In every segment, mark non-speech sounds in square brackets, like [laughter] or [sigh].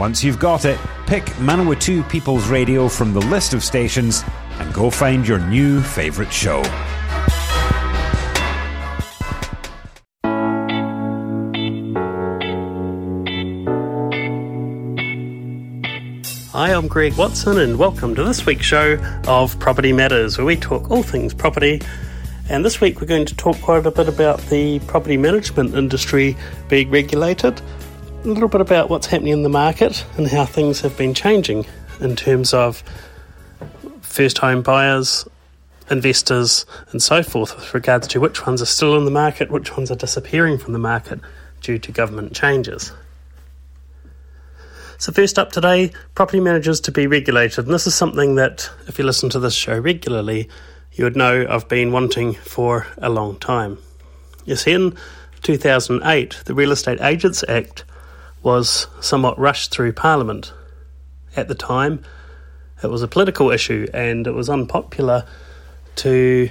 Once you've got it, pick Manawatu People's Radio from the list of stations and go find your new favourite show. Hi, I'm Greg Watson, and welcome to this week's show of Property Matters, where we talk all things property. And this week, we're going to talk quite a bit about the property management industry being regulated, a little bit about what's happening in the market and how things have been changing in terms of first home buyers, investors, and so forth, with regards to which ones are still in the market, which ones are disappearing from the market due to government changes. So, first up today, property managers to be regulated. And this is something that, if you listen to this show regularly, you would know I've been wanting for a long time. You see, in 2008, the Real Estate Agents Act was somewhat rushed through Parliament. At the time, it was a political issue and it was unpopular to,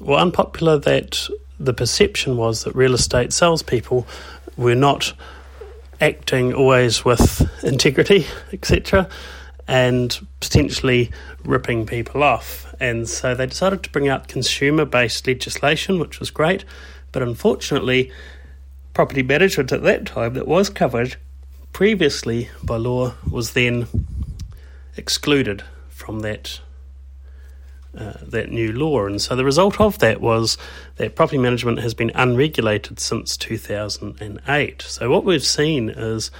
well, unpopular that the perception was that real estate salespeople were not acting always with integrity, [laughs] etc., and potentially ripping people off. And so they decided to bring out consumer based legislation, which was great, but unfortunately, property management at that time that was covered previously by law was then excluded from that uh, that new law. And so the result of that was that property management has been unregulated since 2008. So what we've seen is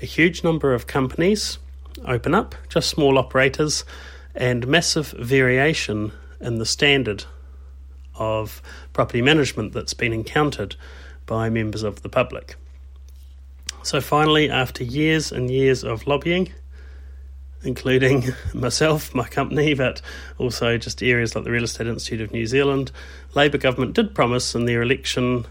a huge number of companies open up, just small operators, and massive variation in the standard of property management that's been encountered by members of the public. So finally, after years and years of lobbying, including [laughs] myself, my company, but also just areas like the Real Estate Institute of New Zealand. Labor government did promise in their election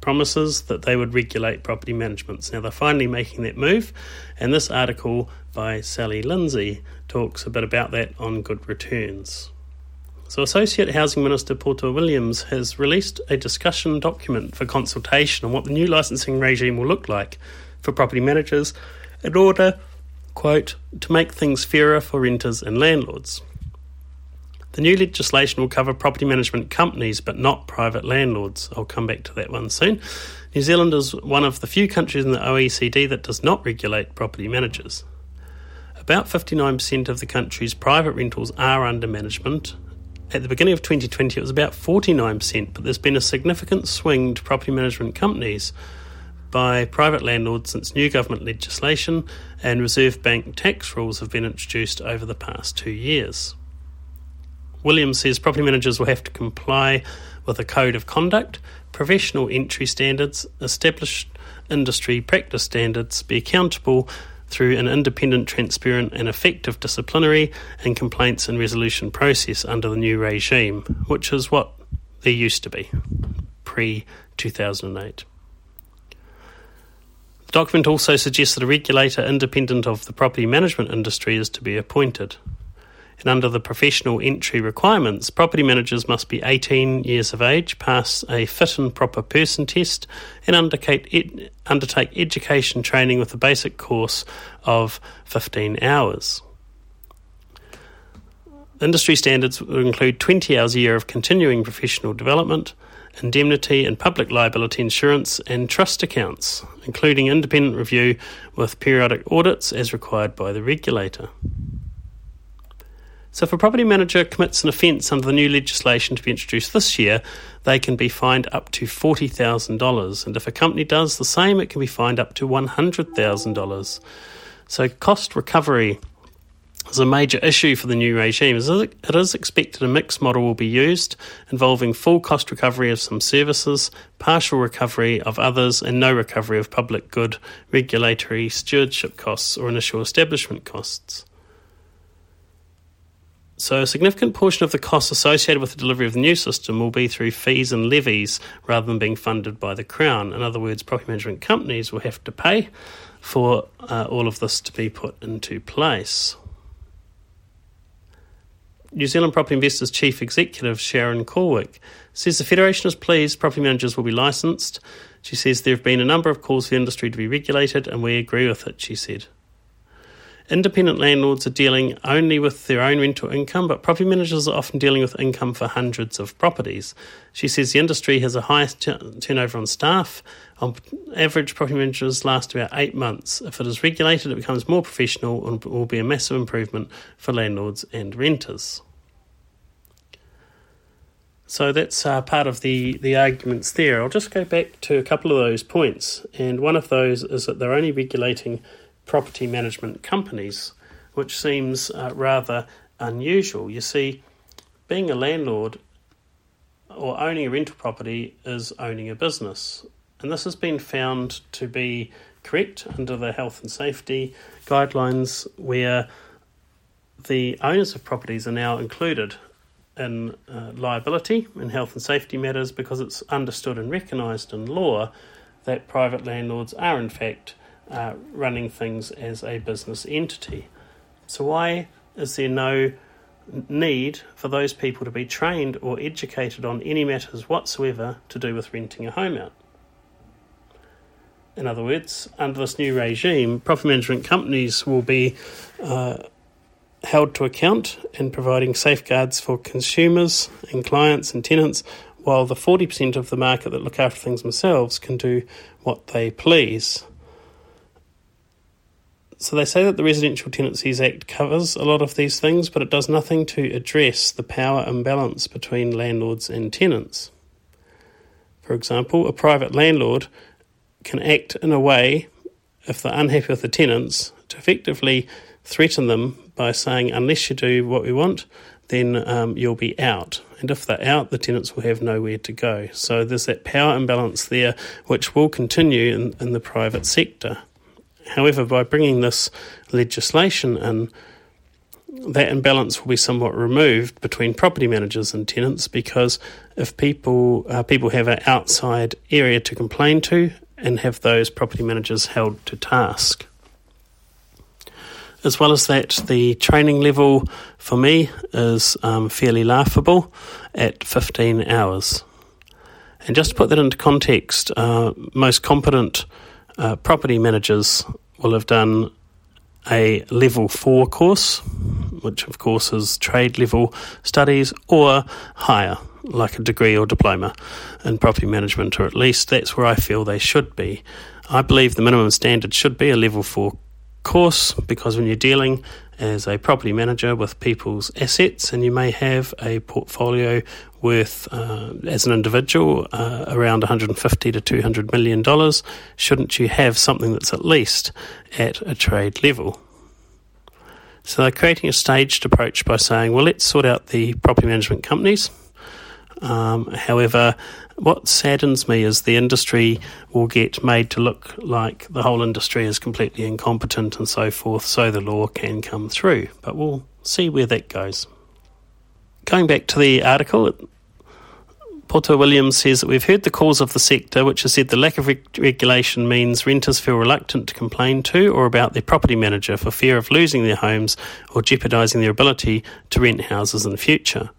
promises that they would regulate property managements. Now they're finally making that move, and this article by Sally Lindsay talks a bit about that on good returns. So, Associate Housing Minister Poto Williams has released a discussion document for consultation on what the new licensing regime will look like for property managers in order quote, to make things fairer for renters and landlords. The new legislation will cover property management companies but not private landlords. I'll come back to that one soon. New Zealand is one of the few countries in the OECD that does not regulate property managers. About 59% of the country's private rentals are under management. At the beginning of 2020, it was about 49%, but there's been a significant swing to property management companies by private landlords since new government legislation and Reserve Bank tax rules have been introduced over the past two years. Williams says property managers will have to comply with a code of conduct, professional entry standards, established industry practice standards, be accountable through an independent, transparent, and effective disciplinary and complaints and resolution process under the new regime, which is what there used to be pre 2008. The document also suggests that a regulator independent of the property management industry is to be appointed. And under the professional entry requirements, property managers must be 18 years of age, pass a fit and proper person test, and undertake, undertake education training with a basic course of 15 hours. Industry standards will include 20 hours a year of continuing professional development, indemnity and public liability insurance, and trust accounts, including independent review with periodic audits as required by the regulator. So, if a property manager commits an offence under the new legislation to be introduced this year, they can be fined up to $40,000. And if a company does the same, it can be fined up to $100,000. So, cost recovery is a major issue for the new regime. It is expected a mixed model will be used, involving full cost recovery of some services, partial recovery of others, and no recovery of public good, regulatory stewardship costs, or initial establishment costs. So, a significant portion of the costs associated with the delivery of the new system will be through fees and levies rather than being funded by the Crown. In other words, property management companies will have to pay for uh, all of this to be put into place. New Zealand Property Investors Chief Executive Sharon Cullwick says the Federation is pleased property managers will be licensed. She says there have been a number of calls for the industry to be regulated, and we agree with it, she said. Independent landlords are dealing only with their own rental income, but property managers are often dealing with income for hundreds of properties. She says the industry has a high t- turnover on staff. On average, property managers last about eight months. If it is regulated, it becomes more professional and will be a massive improvement for landlords and renters. So that's uh, part of the, the arguments there. I'll just go back to a couple of those points. And one of those is that they're only regulating property management companies, which seems uh, rather unusual. You see, being a landlord or owning a rental property is owning a business, and this has been found to be correct under the health and safety guidelines, where the owners of properties are now included in uh, liability in health and safety matters because it's understood and recognised in law that private landlords are in fact uh, running things as a business entity. So, why is there no need for those people to be trained or educated on any matters whatsoever to do with renting a home out? In other words, under this new regime, property management companies will be uh, held to account in providing safeguards for consumers and clients and tenants, while the 40% of the market that look after things themselves can do what they please. So they say that the Residential Tenancies Act covers a lot of these things, but it does nothing to address the power imbalance between landlords and tenants. For example, a private landlord can act in a way, if they're unhappy with the tenants, to effectively threaten them by saying, unless you do what we want, then um, you'll be out. And if they're out, the tenants will have nowhere to go. So there's that power imbalance there, which will continue in, in the private sector. However, by bringing this legislation in, that imbalance will be somewhat removed between property managers and tenants because if people uh, people have an outside area to complain to and have those property managers held to task. As well as that, the training level for me is um, fairly laughable at 15 hours. And just to put that into context, uh, most competent uh, property managers will have done a level four course, which of course is trade level studies, or higher, like a degree or diploma in property management, or at least that's where I feel they should be. I believe the minimum standard should be a level four course because when you're dealing as a property manager with people's assets and you may have a portfolio worth uh, as an individual uh, around 150 to 200 million dollars shouldn't you have something that's at least at a trade level? So they're creating a staged approach by saying well let's sort out the property management companies um, however what saddens me is the industry will get made to look like the whole industry is completely incompetent and so forth, so the law can come through. But we'll see where that goes. Going back to the article, Poto Williams says that we've heard the calls of the sector, which has said the lack of re- regulation means renters feel reluctant to complain to or about their property manager for fear of losing their homes or jeopardising their ability to rent houses in the future.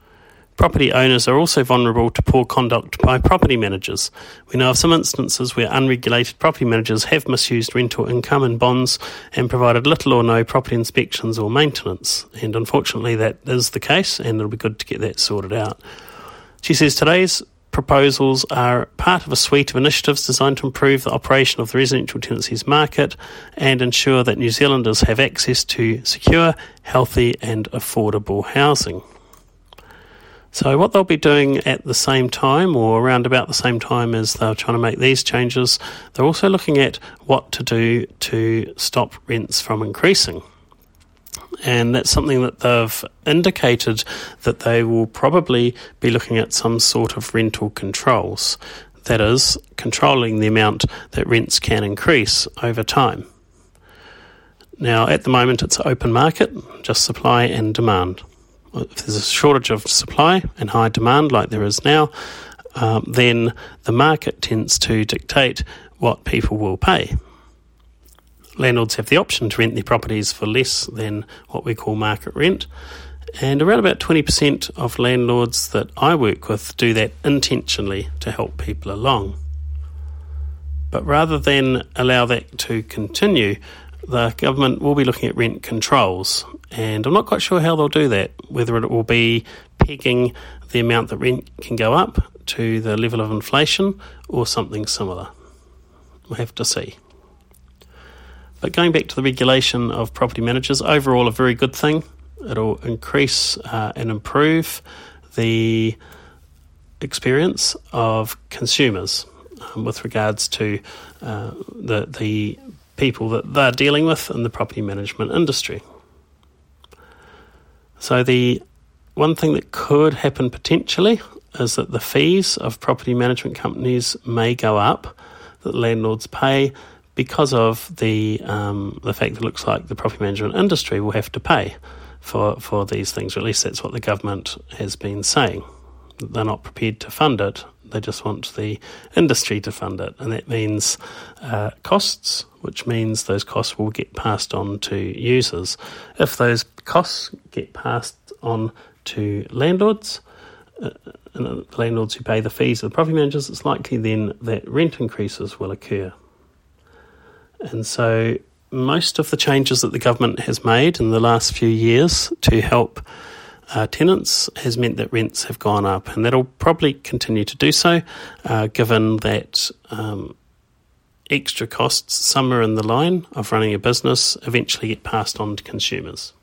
Property owners are also vulnerable to poor conduct by property managers. We know of some instances where unregulated property managers have misused rental income and bonds and provided little or no property inspections or maintenance. And unfortunately, that is the case, and it'll be good to get that sorted out. She says today's proposals are part of a suite of initiatives designed to improve the operation of the residential tenancies market and ensure that New Zealanders have access to secure, healthy, and affordable housing. So, what they'll be doing at the same time, or around about the same time as they're trying to make these changes, they're also looking at what to do to stop rents from increasing. And that's something that they've indicated that they will probably be looking at some sort of rental controls. That is, controlling the amount that rents can increase over time. Now, at the moment, it's open market, just supply and demand if there's a shortage of supply and high demand like there is now, um, then the market tends to dictate what people will pay. Landlords have the option to rent their properties for less than what we call market rent, and around about 20% of landlords that I work with do that intentionally to help people along. But rather than allow that to continue, the government will be looking at rent controls, and I'm not quite sure how they'll do that, whether it will be pegging the amount that rent can go up to the level of inflation or something similar. We'll have to see. But going back to the regulation of property managers, overall a very good thing. It'll increase uh, and improve the experience of consumers um, with regards to uh, the the people that they're dealing with in the property management industry. So the one thing that could happen potentially is that the fees of property management companies may go up that landlords pay because of the um, the fact that it looks like the property management industry will have to pay for for these things, or at least that's what the government has been saying. They're not prepared to fund it. They just want the industry to fund it, and that means uh, costs, which means those costs will get passed on to users. If those costs get passed on to landlords, uh, and landlords who pay the fees of the property managers, it's likely then that rent increases will occur. And so, most of the changes that the government has made in the last few years to help uh, tenants has meant that rents have gone up, and that'll probably continue to do so, uh, given that um, extra costs somewhere in the line of running a business eventually get passed on to consumers.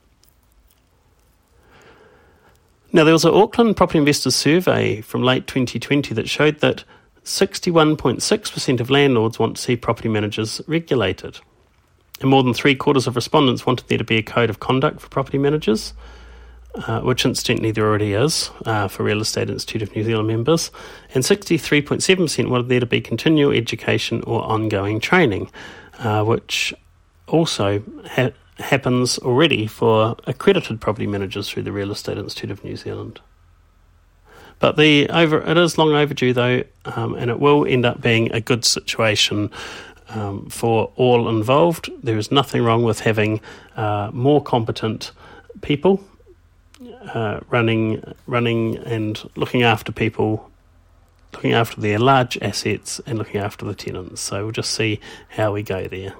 Now, there was an Auckland Property Investors survey from late 2020 that showed that 61.6% of landlords want to see property managers regulated. And more than three quarters of respondents wanted there to be a code of conduct for property managers, uh, which incidentally there already is uh, for Real Estate Institute of New Zealand members. And 63.7% wanted there to be continual education or ongoing training, uh, which also ha- happens already for accredited property managers through the Real Estate Institute of New Zealand. But the over it is long overdue though, um, and it will end up being a good situation um, for all involved. There is nothing wrong with having uh, more competent people uh, running, running and looking after people, looking after their large assets and looking after the tenants. So we'll just see how we go there.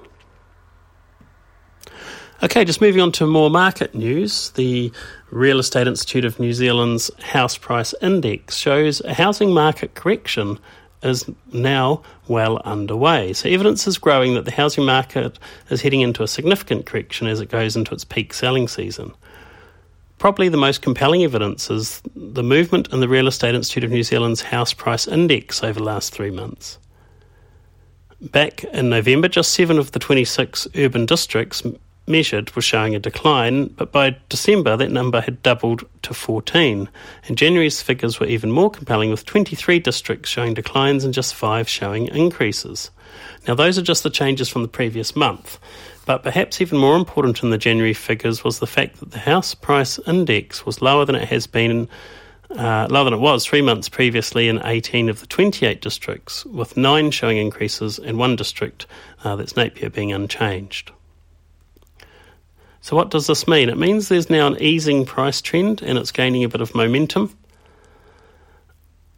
Okay, just moving on to more market news. The Real Estate Institute of New Zealand's House Price Index shows a housing market correction is now well underway. So, evidence is growing that the housing market is heading into a significant correction as it goes into its peak selling season. Probably the most compelling evidence is the movement in the Real Estate Institute of New Zealand's House Price Index over the last three months. Back in November, just seven of the 26 urban districts measured was showing a decline, but by December that number had doubled to 14. And January's figures were even more compelling, with 23 districts showing declines and just five showing increases. Now, those are just the changes from the previous month, but perhaps even more important in the January figures was the fact that the house price index was lower than it has been. Uh, lower than it was three months previously in 18 of the 28 districts, with nine showing increases and one district, uh, that's Napier, being unchanged. So, what does this mean? It means there's now an easing price trend and it's gaining a bit of momentum.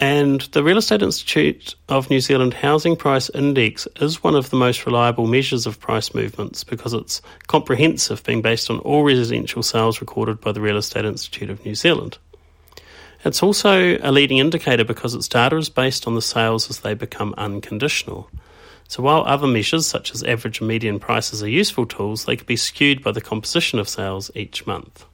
And the Real Estate Institute of New Zealand Housing Price Index is one of the most reliable measures of price movements because it's comprehensive, being based on all residential sales recorded by the Real Estate Institute of New Zealand. It's also a leading indicator because its data is based on the sales as they become unconditional. So while other measures such as average and median prices are useful tools, they can be skewed by the composition of sales each month.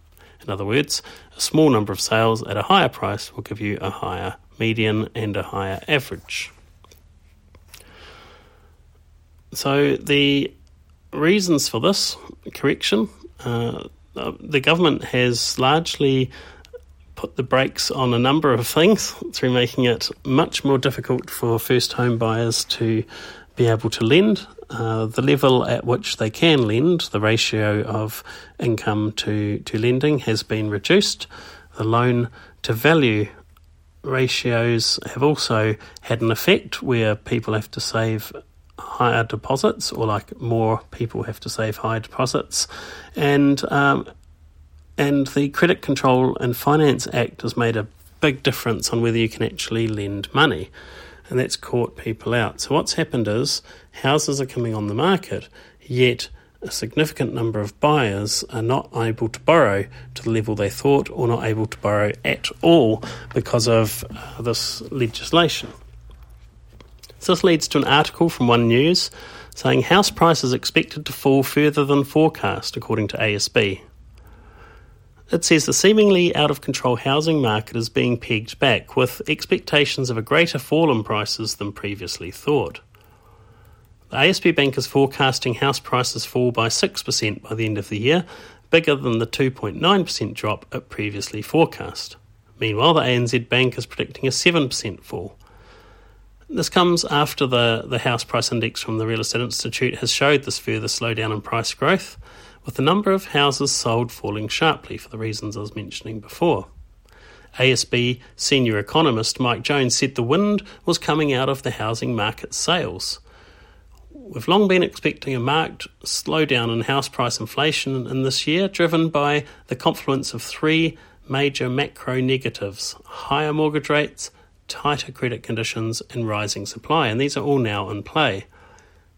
In other words, a small number of sales at a higher price will give you a higher median and a higher average. So the reasons for this correction, uh, the government has largely put the brakes on a number of things through making it much more difficult for first home buyers to be able to lend. Uh, the level at which they can lend, the ratio of income to, to lending, has been reduced. the loan to value ratios have also had an effect where people have to save higher deposits, or like more people have to save higher deposits, and um, and the Credit Control and Finance Act has made a big difference on whether you can actually lend money, and that's caught people out. So what's happened is houses are coming on the market, yet a significant number of buyers are not able to borrow to the level they thought or not able to borrow at all because of uh, this legislation. So this leads to an article from One News saying house prices expected to fall further than forecast, according to ASB. It says the seemingly out of control housing market is being pegged back, with expectations of a greater fall in prices than previously thought. The ASB Bank is forecasting house prices fall by 6% by the end of the year, bigger than the 2.9% drop it previously forecast. Meanwhile, the ANZ Bank is predicting a 7% fall. This comes after the, the house price index from the Real Estate Institute has showed this further slowdown in price growth, with the number of houses sold falling sharply for the reasons I was mentioning before. ASB senior economist Mike Jones said the wind was coming out of the housing market sales We've long been expecting a marked slowdown in house price inflation in this year, driven by the confluence of three major macro negatives higher mortgage rates, tighter credit conditions, and rising supply. And these are all now in play.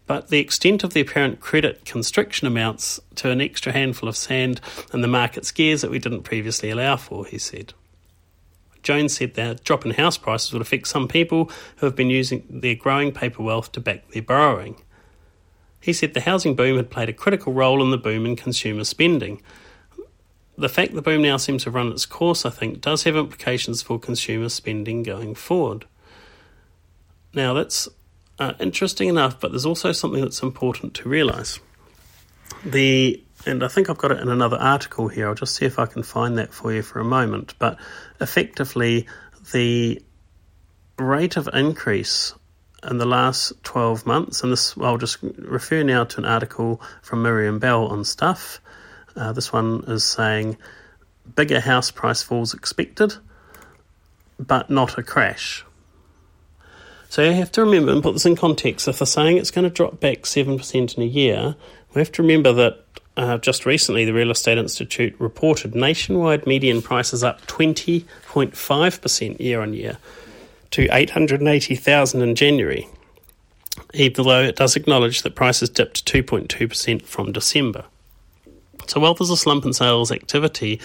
But the extent of the apparent credit constriction amounts to an extra handful of sand in the market scares that we didn't previously allow for, he said. Jones said that drop in house prices would affect some people who have been using their growing paper wealth to back their borrowing. He said the housing boom had played a critical role in the boom in consumer spending. The fact the boom now seems to have run its course, I think, does have implications for consumer spending going forward. Now, that's uh, interesting enough, but there's also something that's important to realise. The and I think I've got it in another article here. I'll just see if I can find that for you for a moment. But effectively, the rate of increase in the last 12 months, and this I'll just refer now to an article from Miriam Bell on Stuff. Uh, this one is saying bigger house price falls expected, but not a crash. So you have to remember and put this in context. If they're saying it's going to drop back 7% in a year, we have to remember that uh, just recently the Real Estate Institute reported nationwide median prices up 20.5% year on year to 880,000 in January, even though it does acknowledge that prices dipped 2.2% from December. So while there's a slump in sales activity,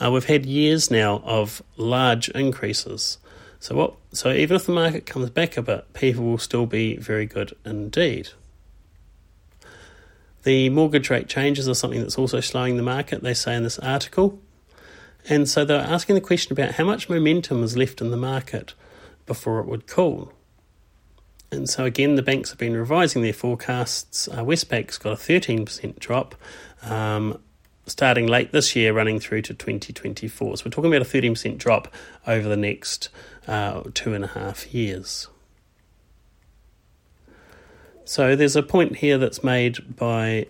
uh, we've had years now of large increases. So what? So even if the market comes back a bit, people will still be very good indeed. The mortgage rate changes are something that's also slowing the market, they say in this article. And so they're asking the question about how much momentum is left in the market before it would cool. And so again, the banks have been revising their forecasts. Uh, Westpac's got a 13% drop, um, starting late this year, running through to 2024. So we're talking about a 13% drop over the next uh, two and a half years. So there's a point here that's made by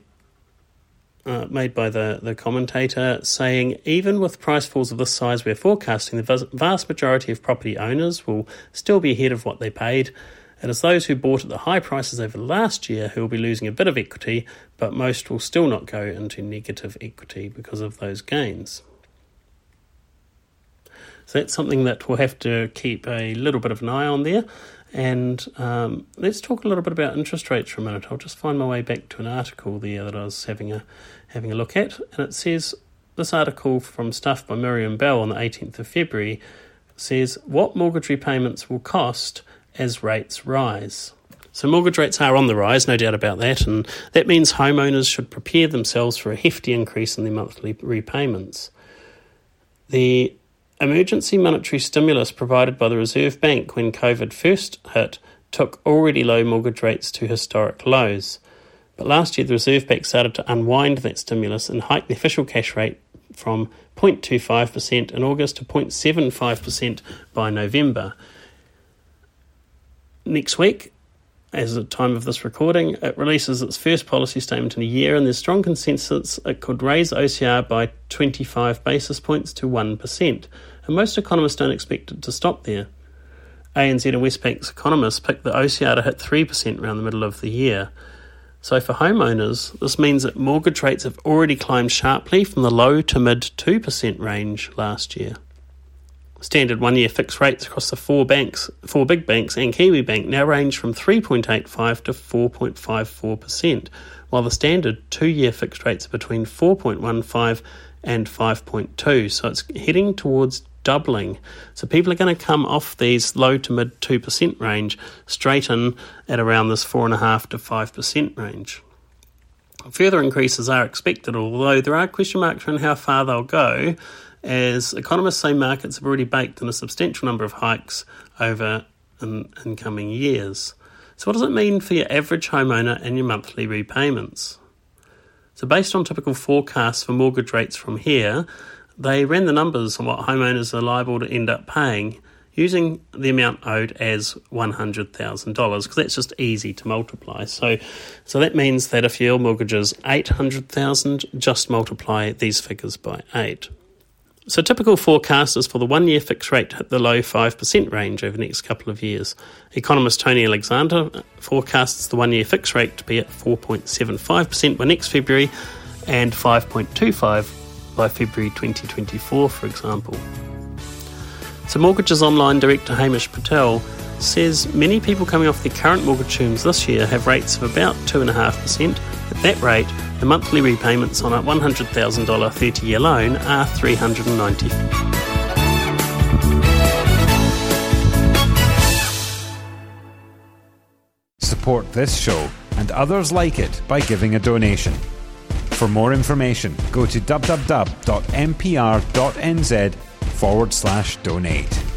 uh, made by the, the commentator saying, even with price falls of this size we're forecasting, the vast majority of property owners will still be ahead of what they paid. It is those who bought at the high prices over the last year who will be losing a bit of equity, but most will still not go into negative equity because of those gains. So that's something that we'll have to keep a little bit of an eye on there. And um, let's talk a little bit about interest rates for a minute. I'll just find my way back to an article there that I was having a having a look at, and it says this article from Stuff by Miriam Bell on the 18th of February says what mortgage repayments will cost as rates rise. So mortgage rates are on the rise, no doubt about that, and that means homeowners should prepare themselves for a hefty increase in their monthly repayments. The emergency monetary stimulus provided by the Reserve Bank when COVID first hit took already low mortgage rates to historic lows. But last year, the Reserve Bank started to unwind that stimulus and hike the official cash rate from 0.25% in August to 0.75% by November. Next week, as the time of this recording, it releases its first policy statement in a year, and there's strong consensus it could raise OCR by 25 basis points to 1%. And most economists don't expect it to stop there. ANZ and Westpac economists picked the OCR to hit 3% around the middle of the year. So for homeowners, this means that mortgage rates have already climbed sharply from the low to mid 2% range last year. Standard one year fixed rates across the four banks, four big banks and Kiwi Bank now range from 3.85 to 4.54%, while the standard two year fixed rates are between 4.15 and 5.2. So it's heading towards doubling. So people are going to come off these low to mid 2% range straight in at around this 4.5 to 5% range. Further increases are expected, although there are question marks on how far they'll go as economists say markets have already baked in a substantial number of hikes over in, in coming years. So, what does it mean for your average homeowner and your monthly repayments? So, based on typical forecasts for mortgage rates from here, they ran the numbers on what homeowners are liable to end up paying using the amount owed as $100,000 because that's just easy to multiply. So so that means that if your mortgage is 800,000 just multiply these figures by 8. So, typical forecast is for the one year fixed rate to hit the low 5% range over the next couple of years. Economist Tony Alexander forecasts the one year fixed rate to be at 4.75% by next February and 5.25 by February 2024, for example. So, Mortgages Online director Hamish Patel says many people coming off their current mortgage terms this year have rates of about 2.5%. At that rate, the monthly repayments on a $100,000 30 year loan are 390. Support this show and others like it by giving a donation. For more information, go to www.mpr.nz forward slash donate.